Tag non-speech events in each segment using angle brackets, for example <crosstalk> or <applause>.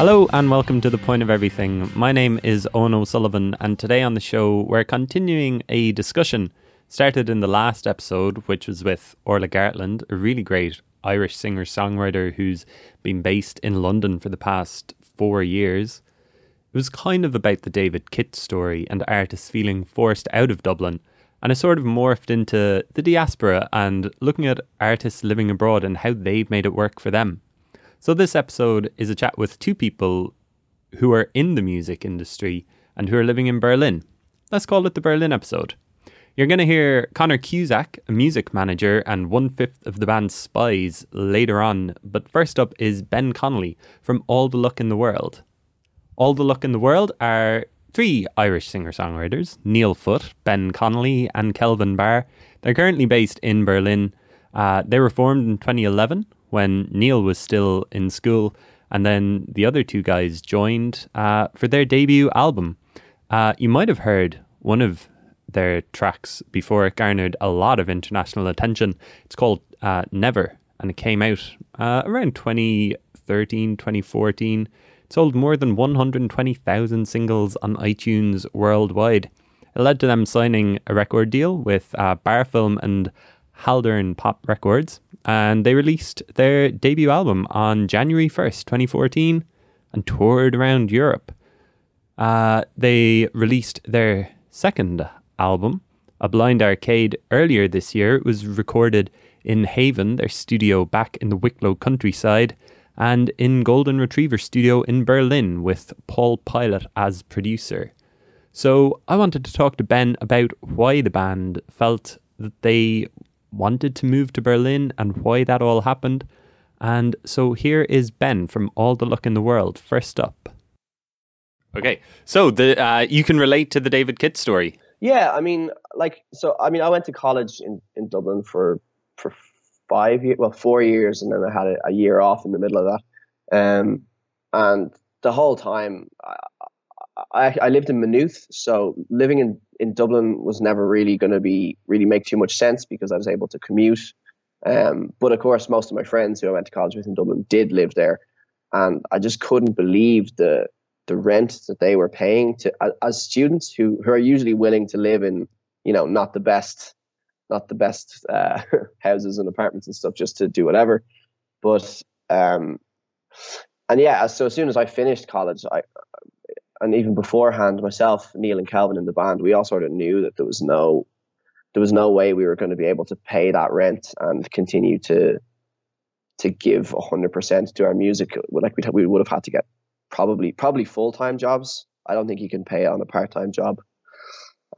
Hello and welcome to The Point of Everything. My name is Owen O'Sullivan, and today on the show we're continuing a discussion started in the last episode, which was with Orla Gartland, a really great Irish singer songwriter who's been based in London for the past four years. It was kind of about the David Kitt story and artists feeling forced out of Dublin, and it sort of morphed into the diaspora and looking at artists living abroad and how they've made it work for them. So, this episode is a chat with two people who are in the music industry and who are living in Berlin. Let's call it the Berlin episode. You're going to hear Conor Cusack, a music manager and one fifth of the band Spies, later on. But first up is Ben Connolly from All the Luck in the World. All the Luck in the World are three Irish singer songwriters Neil Foot, Ben Connolly, and Kelvin Barr. They're currently based in Berlin. Uh, they were formed in 2011 when Neil was still in school, and then the other two guys joined uh, for their debut album. Uh, you might have heard one of their tracks before it garnered a lot of international attention. It's called uh, Never, and it came out uh, around 2013, 2014. It sold more than 120,000 singles on iTunes worldwide. It led to them signing a record deal with uh, Barfilm and Haldern Pop Records, and they released their debut album on January 1st, 2014, and toured around Europe. Uh, they released their second album, A Blind Arcade, earlier this year. It was recorded in Haven, their studio back in the Wicklow countryside, and in Golden Retriever Studio in Berlin with Paul Pilot as producer. So I wanted to talk to Ben about why the band felt that they wanted to move to Berlin and why that all happened. And so here is Ben from All the Luck in the World, first up. Okay, so the uh, you can relate to the David Kitt story. Yeah, I mean, like, so I mean, I went to college in, in Dublin for for five years, well, four years, and then I had a, a year off in the middle of that. Um, and the whole time, I, I, I lived in Maynooth, so living in in Dublin was never really going to be really make too much sense because I was able to commute. Um, but of course, most of my friends who I went to college with in Dublin did live there, and I just couldn't believe the the rent that they were paying to as students who who are usually willing to live in you know not the best not the best uh, <laughs> houses and apartments and stuff just to do whatever. But um, and yeah, so as soon as I finished college, I and even beforehand, myself, Neil, and Calvin in the band, we all sort of knew that there was no there was no way we were going to be able to pay that rent and continue to to give hundred percent to our music. Like we'd, we would have had to get probably probably full time jobs. I don't think you can pay on a part time job.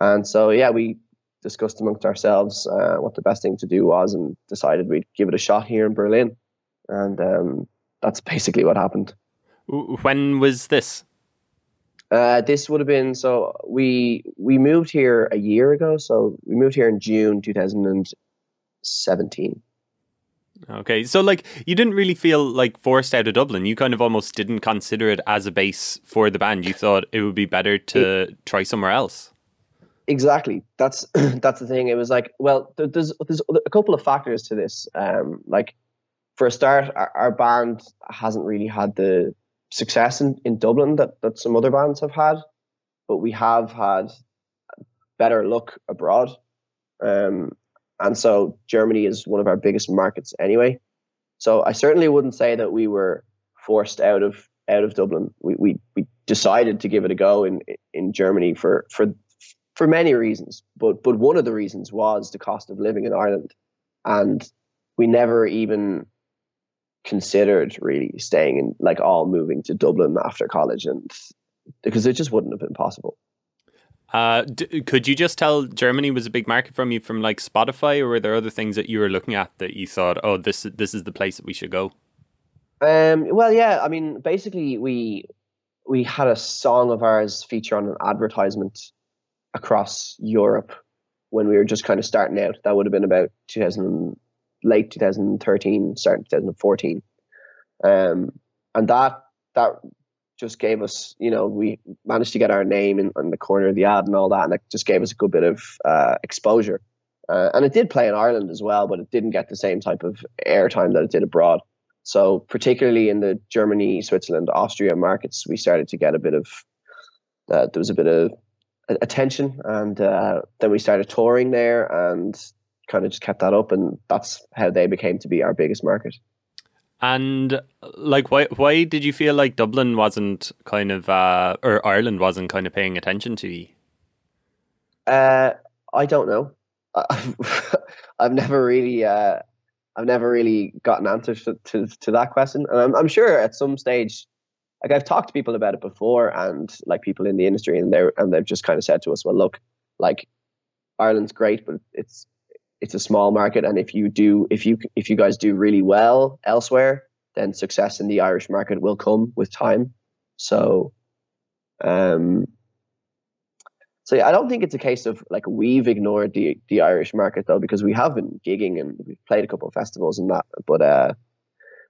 And so yeah, we discussed amongst ourselves uh, what the best thing to do was, and decided we'd give it a shot here in Berlin. And um, that's basically what happened. When was this? Uh, this would have been so we we moved here a year ago. So we moved here in June 2017. Okay, so like you didn't really feel like forced out of Dublin. You kind of almost didn't consider it as a base for the band. You thought it would be better to it, try somewhere else. Exactly. That's <clears throat> that's the thing. It was like, well, there's there's a couple of factors to this. Um, like for a start, our, our band hasn't really had the success in, in Dublin that, that some other bands have had, but we have had better luck abroad. Um, and so Germany is one of our biggest markets anyway. So I certainly wouldn't say that we were forced out of out of Dublin. We we, we decided to give it a go in in Germany for for for many reasons. But but one of the reasons was the cost of living in Ireland, and we never even considered really staying in like all moving to Dublin after college and because it just wouldn't have been possible. Uh, d- could you just tell Germany was a big market from you from like Spotify, or were there other things that you were looking at that you thought, oh, this this is the place that we should go? Um, well, yeah, I mean, basically, we we had a song of ours feature on an advertisement across Europe when we were just kind of starting out. That would have been about 2000, late 2013, starting 2014. Um, and that that just gave us, you know, we managed to get our name in, in the corner of the ad and all that, and it just gave us a good bit of uh, exposure. Uh, and it did play in Ireland as well, but it didn't get the same type of airtime that it did abroad. So particularly in the Germany, Switzerland, Austria markets, we started to get a bit of uh, there was a bit of attention, and uh, then we started touring there and kind of just kept that up, and that's how they became to be our biggest market. And like, why why did you feel like Dublin wasn't kind of uh, or Ireland wasn't kind of paying attention to you? Uh, I don't know. <laughs> I've never really, uh, I've never really gotten answers to, to, to that question, and I'm, I'm sure at some stage, like I've talked to people about it before, and like people in the industry, and they and they've just kind of said to us, well, look, like Ireland's great, but it's it's a small market, and if you do, if you if you guys do really well elsewhere, then success in the Irish market will come with time. So, um, so yeah, I don't think it's a case of like we've ignored the the Irish market though, because we have been gigging and we've played a couple of festivals and that, but uh,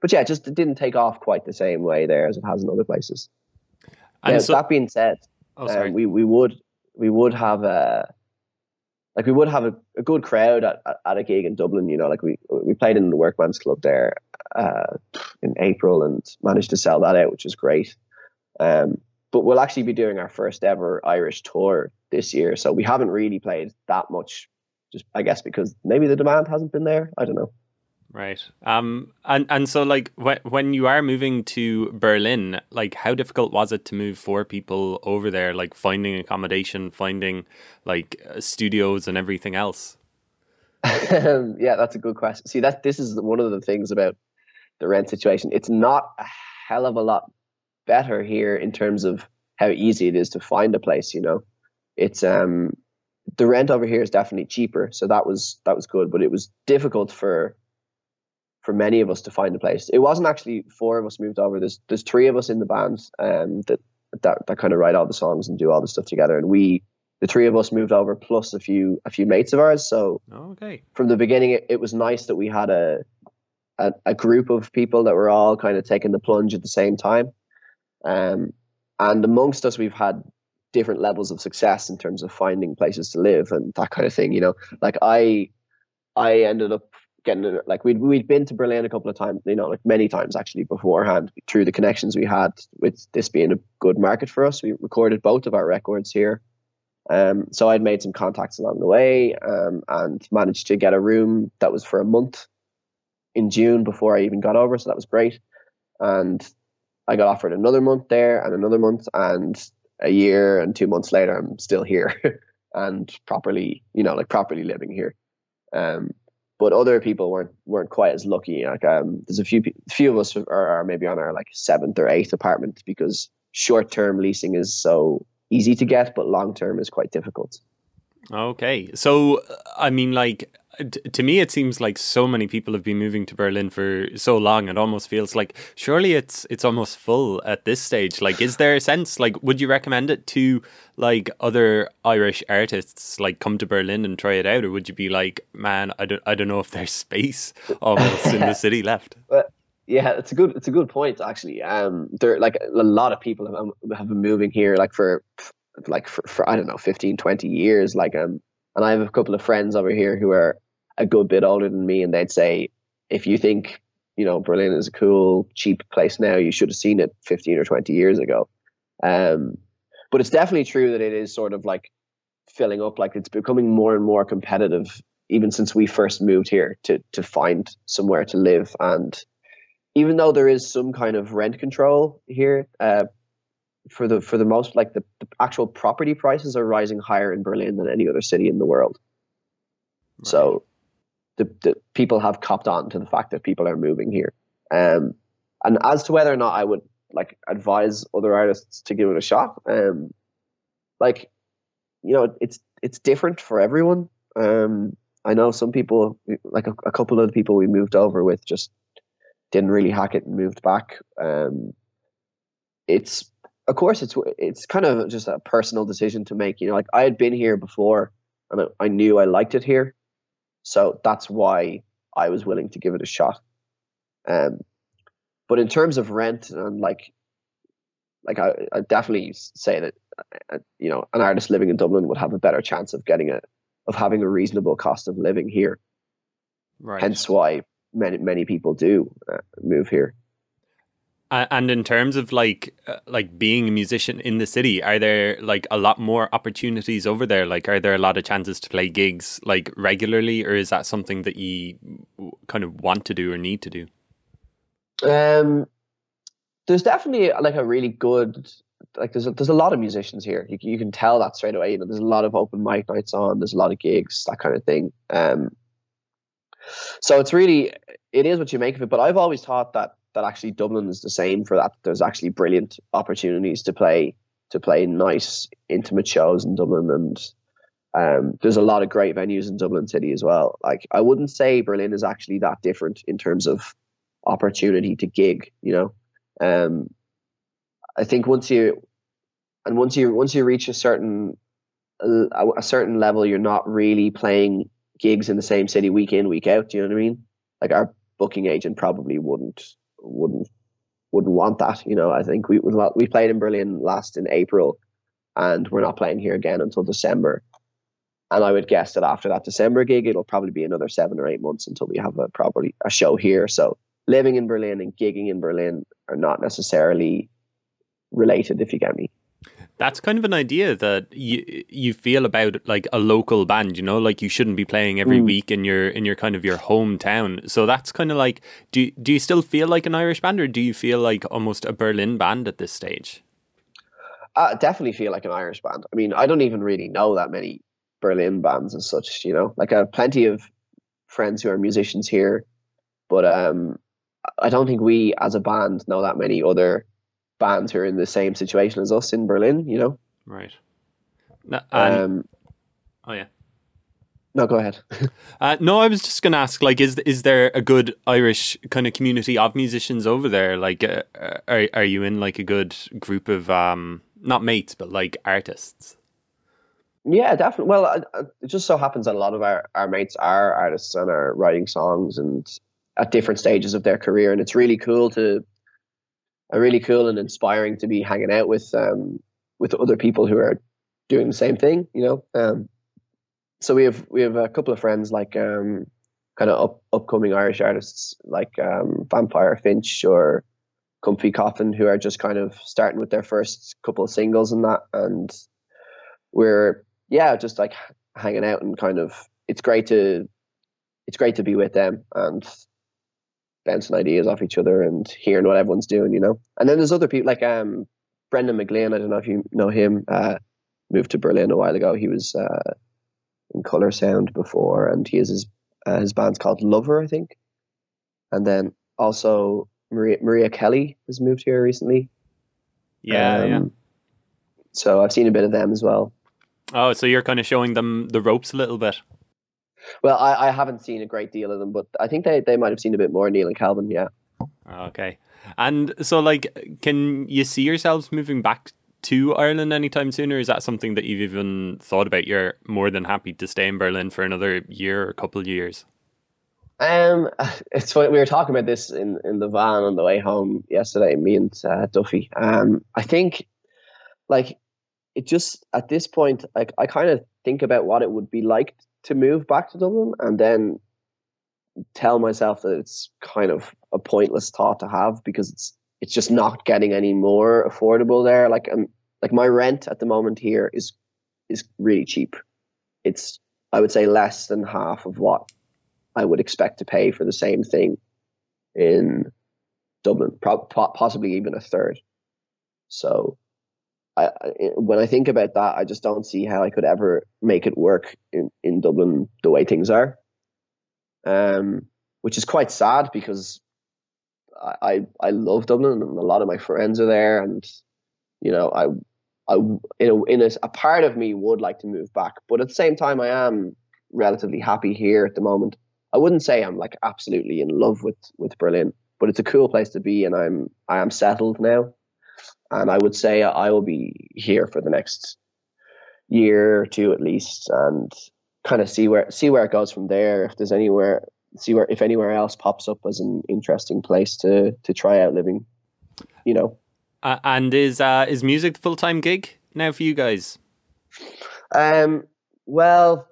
but yeah, it just it didn't take off quite the same way there as it has in other places. And yeah, so, that being said, oh, um, we we would we would have a like we would have a, a good crowd at, at, a gig in Dublin. You know, like we we played in the Workman's Club there uh, in April and managed to sell that out, which is great. Um, but we'll actually be doing our first ever Irish tour this year, so we haven't really played that much. Just I guess because maybe the demand hasn't been there. I don't know. Right. Um. And and so like when when you are moving to Berlin, like how difficult was it to move four people over there? Like finding accommodation, finding like uh, studios and everything else. <laughs> yeah, that's a good question. See, that this is one of the things about the rent situation. It's not a hell of a lot better here in terms of how easy it is to find a place. You know, it's um the rent over here is definitely cheaper, so that was that was good. But it was difficult for for many of us to find a place. It wasn't actually four of us moved over. There's there's three of us in the band um, that that that kind of write all the songs and do all the stuff together, and we the three of us moved over plus a few a few mates of ours. So okay, from the beginning, it, it was nice that we had a, a, a group of people that were all kind of taking the plunge at the same time. Um, and amongst us, we've had different levels of success in terms of finding places to live and that kind of thing. You know, like I I ended up getting like we'd we'd been to Berlin a couple of times, you know, like many times actually beforehand through the connections we had with this being a good market for us. We recorded both of our records here. Um, so I'd made some contacts along the way um, and managed to get a room that was for a month in June before I even got over. So that was great. And I got offered another month there and another month and a year and two months later, I'm still here <laughs> and properly, you know, like properly living here. Um, but other people weren't weren't quite as lucky. Like um, there's a few few of us are, are maybe on our like seventh or eighth apartment because short term leasing is so easy to get, but long term is quite difficult. Okay, so I mean, like to me, it seems like so many people have been moving to Berlin for so long. It almost feels like surely it's it's almost full at this stage. Like, is there a sense? Like, would you recommend it to like other Irish artists? Like, come to Berlin and try it out, or would you be like, man, I don't I don't know if there's space almost in the city left. <laughs> Yeah, it's a good it's a good point actually. Um, there like a lot of people have, have been moving here like for like for, for I don't know 15, 20 years. Like um and I have a couple of friends over here who are a good bit older than me, and they'd say, if you think you know Berlin is a cool, cheap place now, you should have seen it 15 or 20 years ago. Um, but it's definitely true that it is sort of like filling up. Like it's becoming more and more competitive, even since we first moved here to to find somewhere to live. And even though there is some kind of rent control here, uh, for the for the most like the, the actual property prices are rising higher in Berlin than any other city in the world. Right. So the, the people have copped on to the fact that people are moving here. Um, and as to whether or not I would like advise other artists to give it a shot, um, like you know, it's it's different for everyone. Um, I know some people, like a, a, couple of the people we moved over with, just didn't really hack it and moved back. Um, it's of course it's it's kind of just a personal decision to make. You know, like I had been here before and I, knew I liked it here, so that's why I was willing to give it a shot. Um, but in terms of rent and like, like I, I definitely say that uh, you know an artist living in Dublin would have a better chance of getting a of having a reasonable cost of living here. Right. Hence why many many people do uh, move here. And in terms of like uh, like being a musician in the city, are there like a lot more opportunities over there? Like, are there a lot of chances to play gigs like regularly, or is that something that you kind of want to do or need to do? Um, there's definitely like a really good like there's a, there's a lot of musicians here. You, you can tell that straight away. You know, there's a lot of open mic nights on. There's a lot of gigs, that kind of thing. Um, so it's really it is what you make of it. But I've always thought that that actually Dublin is the same for that. There's actually brilliant opportunities to play to play nice intimate shows in Dublin, and um, there's a lot of great venues in Dublin City as well. Like I wouldn't say Berlin is actually that different in terms of opportunity to gig. You know, um, I think once you and once you once you reach a certain a, a certain level, you're not really playing gigs in the same city week in week out. Do you know what I mean? Like our booking agent probably wouldn't wouldn't wouldn't want that. You know, I think we we played in Berlin last in April, and we're not playing here again until December. And I would guess that after that December gig, it'll probably be another seven or eight months until we have a probably a show here. So living in Berlin and gigging in Berlin are not necessarily related, if you get me. That's kind of an idea that you you feel about like a local band, you know, like you shouldn't be playing every mm. week in your in your kind of your hometown. So that's kind of like do do you still feel like an Irish band or do you feel like almost a Berlin band at this stage? I definitely feel like an Irish band. I mean, I don't even really know that many Berlin bands as such, you know. Like I have plenty of friends who are musicians here, but um I don't think we as a band know that many other bands who are in the same situation as us in Berlin, you know? Right. No, um, oh, yeah. No, go ahead. <laughs> uh, no, I was just going to ask, like, is is there a good Irish kind of community of musicians over there? Like, uh, are are you in like a good group of um, not mates, but like artists? Yeah, definitely. Well, it just so happens that a lot of our, our mates are artists and are writing songs and at different stages of their career, and it's really cool to really cool and inspiring to be hanging out with um, with other people who are doing the same thing. You know, um, so we have we have a couple of friends like um, kind of up, upcoming Irish artists like um, Vampire Finch or Comfy Coffin who are just kind of starting with their first couple of singles and that, and we're yeah just like hanging out and kind of it's great to it's great to be with them and bouncing ideas off each other and hearing what everyone's doing, you know. And then there's other people like um, Brendan McGlynn. I don't know if you know him. Uh, moved to Berlin a while ago. He was uh, in Color Sound before, and he has his uh, his band's called Lover, I think. And then also Maria Maria Kelly has moved here recently. Yeah, um, yeah. So I've seen a bit of them as well. Oh, so you're kind of showing them the ropes a little bit. Well, I, I haven't seen a great deal of them, but I think they, they might have seen a bit more Neil and Calvin, yeah. Okay. And so, like, can you see yourselves moving back to Ireland anytime soon, or is that something that you've even thought about? You're more than happy to stay in Berlin for another year or a couple of years. Um, <laughs> it's funny. We were talking about this in, in the van on the way home yesterday. Me and uh, Duffy. Um, I think, like, it just at this point, like, I kind of think about what it would be like to move back to Dublin and then tell myself that it's kind of a pointless thought to have because it's it's just not getting any more affordable there. Like um, like my rent at the moment here is is really cheap. It's I would say less than half of what I would expect to pay for the same thing in Dublin, pro- possibly even a third. So I, when I think about that, I just don't see how I could ever make it work in, in Dublin the way things are. Um, which is quite sad because I, I, I love Dublin and a lot of my friends are there, and you know I I in a, in a, a part of me would like to move back, but at the same time I am relatively happy here at the moment. I wouldn't say I'm like absolutely in love with with Berlin, but it's a cool place to be, and I'm I am settled now and I would say I will be here for the next year or two at least, and kind of see where see where it goes from there. If there's anywhere, see where if anywhere else pops up as an interesting place to to try out living, you know. Uh, and is uh, is music the full time gig now for you guys? Um. Well,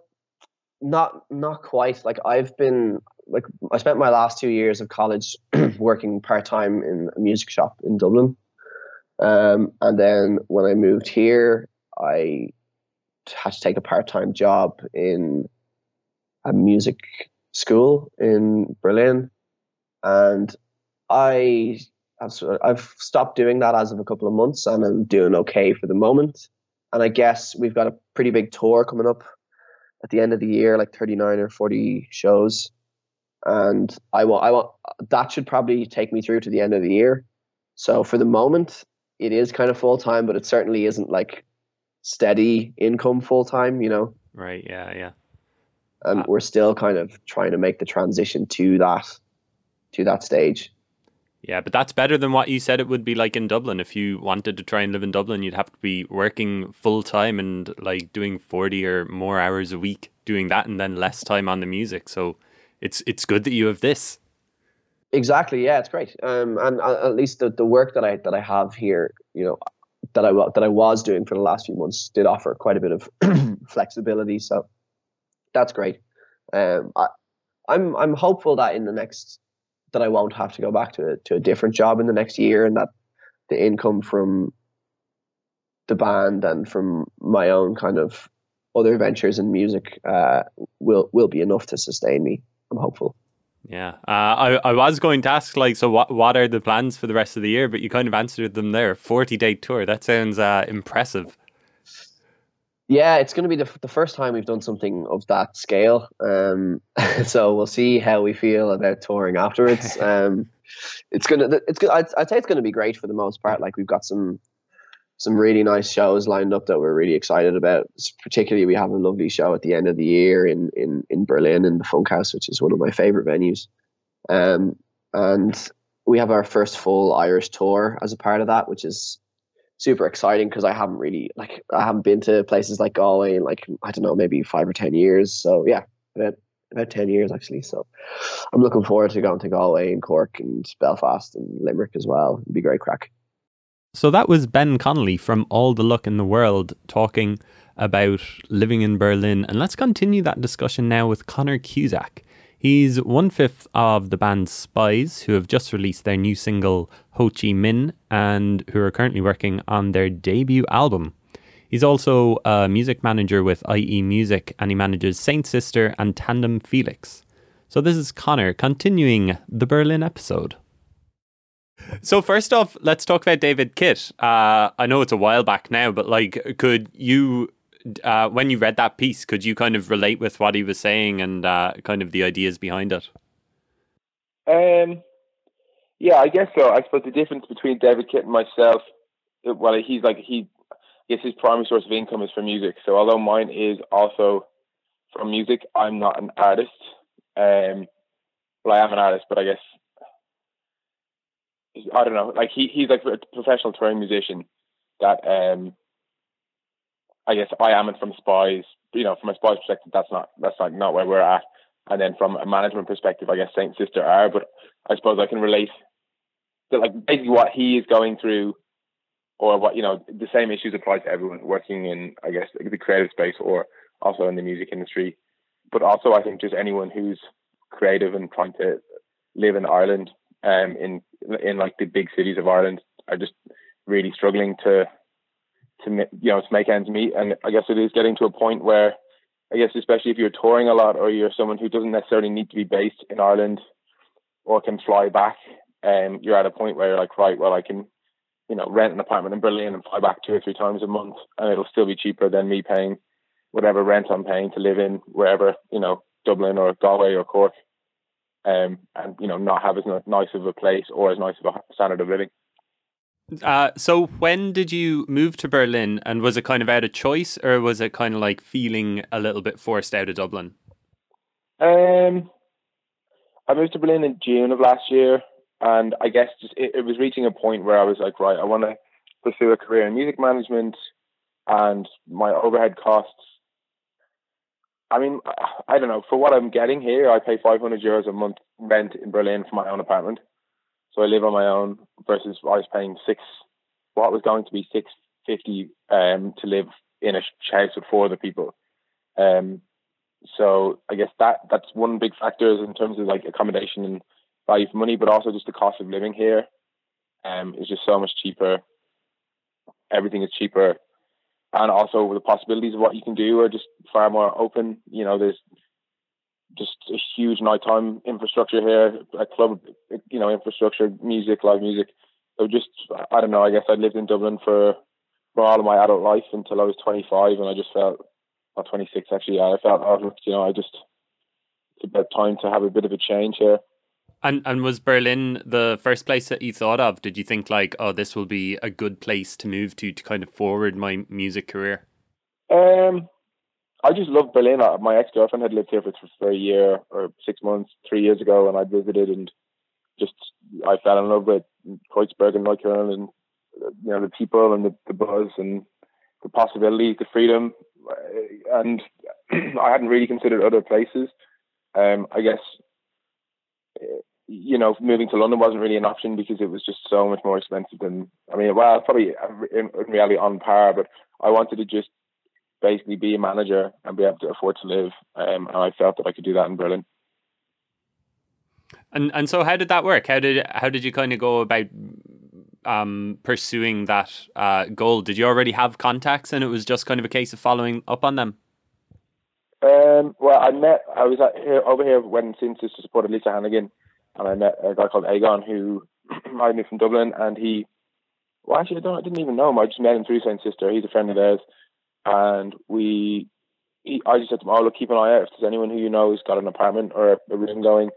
not not quite. Like I've been like I spent my last two years of college <clears throat> working part time in a music shop in Dublin, um, and then when I moved here, I had to take a part time job in a music school in Berlin, and I I've stopped doing that as of a couple of months, and I'm doing okay for the moment. And I guess we've got a pretty big tour coming up at the end of the year, like 39 or 40 shows. And I want, I want that should probably take me through to the end of the year. So for the moment, it is kind of full time, but it certainly isn't like steady income full time, you know? Right. Yeah. Yeah. And uh, we're still kind of trying to make the transition to that, to that stage. Yeah, but that's better than what you said it would be like in Dublin. If you wanted to try and live in Dublin, you'd have to be working full time and like doing 40 or more hours a week doing that and then less time on the music. So it's it's good that you have this. Exactly. Yeah, it's great. Um, and uh, at least the, the work that I that I have here, you know, that I that I was doing for the last few months did offer quite a bit of <clears throat> flexibility. So that's great. Um, I, I'm I'm hopeful that in the next that I won't have to go back to to a different job in the next year, and that the income from the band and from my own kind of other ventures in music uh, will will be enough to sustain me. I'm hopeful. Yeah, uh, I I was going to ask like, so what what are the plans for the rest of the year? But you kind of answered them there. Forty day tour. That sounds uh, impressive. Yeah, it's going to be the, the first time we've done something of that scale. Um, <laughs> so we'll see how we feel about touring afterwards. <laughs> Um, it's gonna, it's good. I'd, I'd say it's going to be great for the most part. Like we've got some, some really nice shows lined up that we're really excited about. Particularly, we have a lovely show at the end of the year in in in Berlin in the Funkhaus, which is one of my favorite venues. Um, and we have our first full Irish tour as a part of that, which is super exciting because I haven't really like I haven't been to places like Galway in like I don't know maybe five or ten years. So yeah, about about ten years actually. So I'm looking forward to going to Galway and Cork and Belfast and Limerick as well. It'd be great crack. So that was Ben Connolly from All the Luck in the World talking about living in Berlin. And let's continue that discussion now with Conor Cusack. He's one fifth of the band Spies, who have just released their new single Ho Chi Minh and who are currently working on their debut album. He's also a music manager with IE Music and he manages Saint Sister and Tandem Felix. So this is Conor continuing the Berlin episode. So first off, let's talk about David Kitt. Uh, I know it's a while back now, but like, could you uh, when you read that piece, could you kind of relate with what he was saying and uh, kind of the ideas behind it? Um, yeah, I guess so. I suppose the difference between David Kitt and myself, well, he's like he, I guess his primary source of income is from music. So although mine is also from music, I'm not an artist. Um, well, I am an artist, but I guess I don't know. Like he, he's like a professional touring musician that um I guess I am from Spies. You know, from a Spies perspective, that's not that's like not where we're at. And then from a management perspective, I guess Saint Sister are. But I suppose I can relate to like basically what he is going through, or what you know, the same issues apply to everyone working in I guess the creative space or also in the music industry. But also, I think just anyone who's creative and trying to live in Ireland, um, in in like the big cities of Ireland, are just really struggling to to you know to make ends meet. And I guess it is getting to a point where I guess especially if you're touring a lot or you're someone who doesn't necessarily need to be based in Ireland or can fly back, um, you're at a point where you're like, right, well, I can, you know, rent an apartment in Berlin and fly back two or three times a month, and it'll still be cheaper than me paying whatever rent I'm paying to live in wherever, you know, Dublin or Galway or Cork, um, and you know, not have as nice of a place or as nice of a standard of living. Uh, so when did you move to Berlin, and was it kind of out of choice, or was it kind of like feeling a little bit forced out of Dublin? Um, I moved to Berlin in June of last year, and I guess just it, it was reaching a point where I was like, right, I want to pursue a career in music management, and my overhead costs. I mean, I don't know. For what I'm getting here, I pay 500 euros a month rent in Berlin for my own apartment. So I live on my own versus I was paying six, what was going to be six fifty um, to live in a house with four other people. Um, so I guess that that's one big factor in terms of like accommodation and value for money, but also just the cost of living here um, is just so much cheaper. Everything is cheaper, and also the possibilities of what you can do are just far more open. You know, there's just a huge nighttime infrastructure here, a club, you know, infrastructure, music, live music. So just, I don't know. I guess I lived in Dublin for for all of my adult life until I was 25, and I just felt, or 26 actually. Yeah, I felt, you know, I just it's about time to have a bit of a change here. And and was Berlin the first place that you thought of? Did you think like, oh, this will be a good place to move to to kind of forward my music career? Um, I just love Berlin. My ex girlfriend had lived here for, for a year or six months, three years ago, and I visited and just I fell in love with Kreuzberg and Neukölln and you know the people and the, the buzz and the possibilities, the freedom, and <clears throat> I hadn't really considered other places. Um, I guess you know moving to London wasn't really an option because it was just so much more expensive than I mean, well, probably in, in reality on par, but I wanted to just basically be a manager and be able to afford to live, um, and I felt that I could do that in Berlin. And and so how did that work? How did how did you kind of go about um, pursuing that uh, goal? Did you already have contacts, and it was just kind of a case of following up on them? Um, well, I met. I was at, here over here when Saint Sister supported Lisa Hannigan, and I met a guy called Aegon who <clears throat> I knew from Dublin, and he. Well, actually, I, don't, I didn't even know him. I just met him through Saint Sister. He's a friend of theirs, and we. He, I just said to him, "Oh, look, keep an eye out if there's anyone who you know who's got an apartment or a, a room going."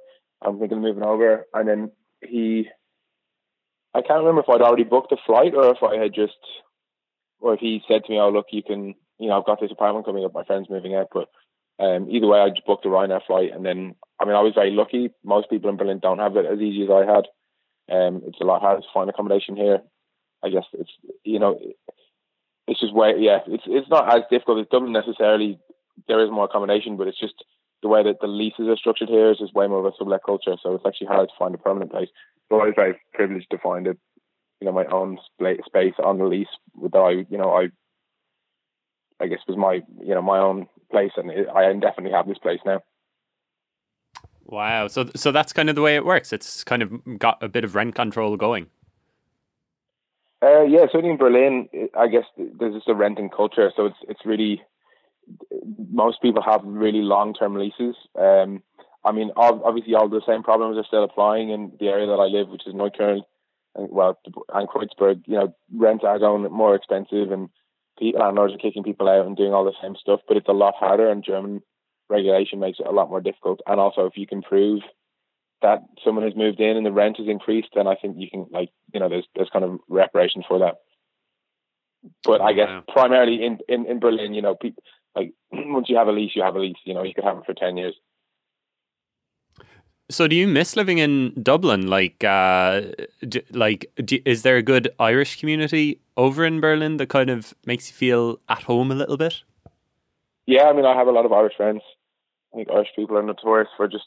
I'm thinking of moving over. And then he, I can't remember if I'd already booked a flight or if I had just, or if he said to me, "Oh, look, you can, you know, I've got this apartment coming up. My friend's moving out." But um, either way, I just booked a Ryanair flight, and then, I mean, I was very lucky. Most people in Berlin don't have it as easy as I had. Um, it's a lot harder to find accommodation here. I guess it's, you know, it's just way, yeah, it's it's not as difficult as Dublin necessarily. There is more accommodation, but it's just the way that the leases are structured here is just way more of a sublet culture. So it's actually hard to find a permanent place. So I was very privileged to find it, you know, my own space on the lease that I, you know, I, I guess was my, you know, my own place, and it, I definitely have this place now. Wow. So so that's kind of the way it works. It's kind of got a bit of rent control going. Uh, yeah, certainly in Berlin, I guess there's just a renting culture, so it's it's really most people have really long term leases. Um, I mean, obviously, all the same problems are still applying in the area that I live, which is Neukölln, and well, and Kreuzberg. You know, rents are going more expensive, and landlords are kicking people out and doing all the same stuff. But it's a lot harder, and German regulation makes it a lot more difficult. And also, if you can prove that someone has moved in and the rent has increased, then I think you can, like, you know, there's there's kind of reparations for that. But I guess primarily in, in, in Berlin, you know, people like <clears throat> once you have a lease, you have a lease. You know, you could have it for ten years. So, do you miss living in Dublin? Like, uh, do, like, do, is there a good Irish community over in Berlin that kind of makes you feel at home a little bit? Yeah, I mean, I have a lot of Irish friends. I think Irish people are notorious for just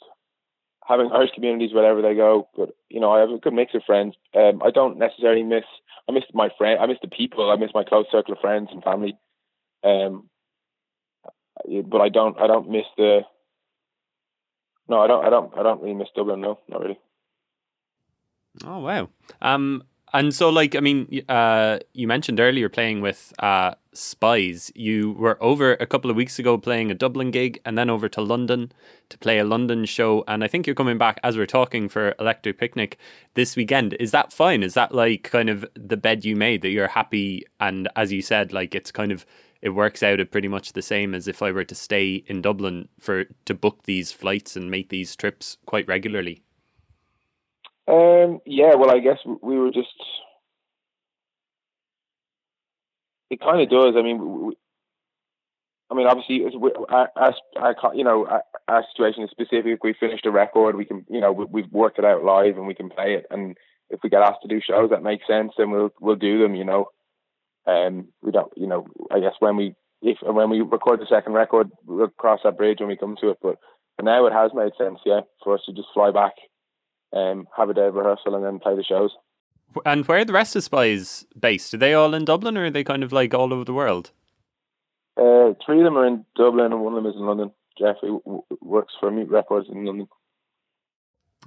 having Irish communities wherever they go. But you know, I have a good mix of friends. Um, I don't necessarily miss. I miss my friend. I miss the people. I miss my close circle of friends and family. Um, but I don't I don't miss the no I don't I don't I don't really miss Dublin no not really. Oh wow. Um and so like I mean uh you mentioned earlier playing with uh Spies. You were over a couple of weeks ago playing a Dublin gig and then over to London to play a London show and I think you're coming back as we're talking for Electric Picnic this weekend. Is that fine? Is that like kind of the bed you made that you're happy and as you said like it's kind of it works out at pretty much the same as if I were to stay in Dublin for to book these flights and make these trips quite regularly. Um, yeah, well, I guess we were just. It kind of does. I mean, we, I mean, obviously, our, our, our, you know, our, our situation is specific. We finished a record. We can, you know, we, have worked it out live, and we can play it. And if we get asked to do shows that make sense, then we'll we'll do them. You know, um, we don't, you know, I guess when we if when we record the second record, we'll cross that bridge when we come to it. But for now, it has made sense, yeah, for us to just fly back, um, have a day of rehearsal, and then play the shows. And where are the rest of Spies based? Are they all in Dublin, or are they kind of like all over the world? Uh, three of them are in Dublin, and one of them is in London. Jeffrey w- works for Mute Records in London.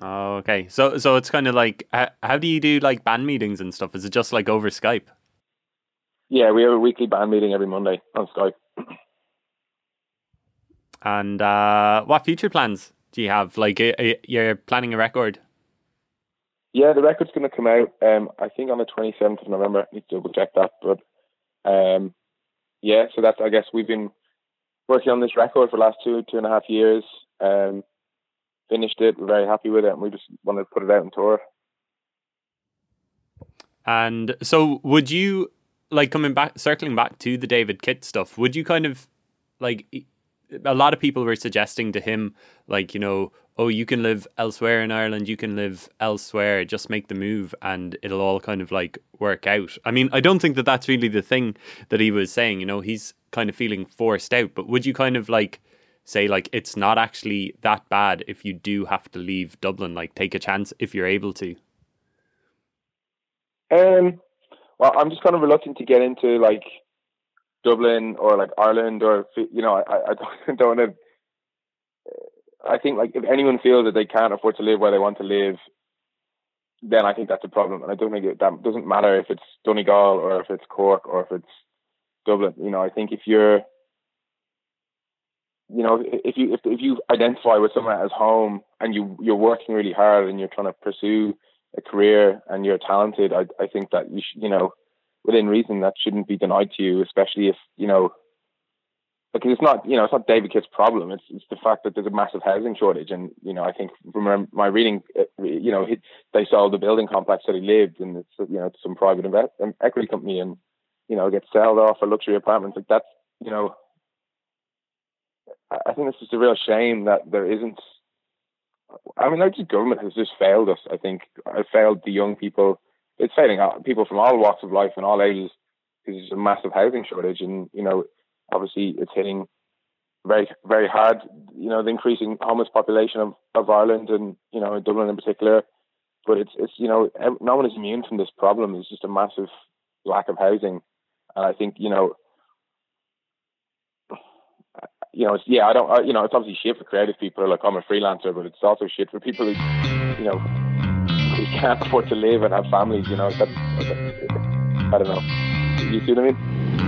Oh, okay. So so it's kind of like how, how do you do like band meetings and stuff? Is it just like over Skype? Yeah, we have a weekly band meeting every Monday on Skype. And uh, what future plans do you have? Like you're planning a record? Yeah, the record's going to come out. Um, I think on the twenty seventh of November. I need to double check that, but um, yeah. So that's I guess we've been working on this record for the last two two and a half years. Um, finished it. We're very happy with it, and we just wanted to put it out on tour. And so, would you like coming back, circling back to the David Kitt stuff? Would you kind of like a lot of people were suggesting to him, like, you know, oh, you can live elsewhere in Ireland, you can live elsewhere, just make the move and it'll all kind of like work out. I mean, I don't think that that's really the thing that he was saying, you know, he's kind of feeling forced out, but would you kind of like say, like, it's not actually that bad if you do have to leave Dublin, like, take a chance if you're able to? Um, well, I'm just kind of reluctant to get into like Dublin or like Ireland or you know I I <laughs> don't, want to. I think like if anyone feels that they can't afford to live where they want to live, then I think that's a problem. And I don't think it, that doesn't matter if it's Donegal or if it's Cork or if it's Dublin. You know, I think if you're, you know, if you if if you identify with somewhere as home and you you're working really hard and you're trying to pursue a career and you're talented, I I think that you should, you know within reason that shouldn't be denied to you, especially if you know because it's not you know it's not David Kitt's problem. It's it's the fact that there's a massive housing shortage, and you know I think from my reading, uh, you know they sold the building complex that he lived, in, it's you know some private invest, um, equity company, and you know gets sold off for luxury apartments. Like that's you know I think it's just a real shame that there isn't. I mean, our government has just failed us. I think it failed the young people it's failing people from all walks of life and all ages because there's a massive housing shortage, and you know, obviously, it's hitting very very hard. You know, the increasing homeless population of, of Ireland and you know Dublin in particular. But it's it's you know no one is immune from this problem. It's just a massive lack of housing, and I think you know. You know, yeah, I don't. you know, it's obviously shit for creative people. Like I'm a freelancer, but it's also shit for people who, you know, who can't <laughs> afford to live and have families, you know. That's, I don't know. You see what I mean?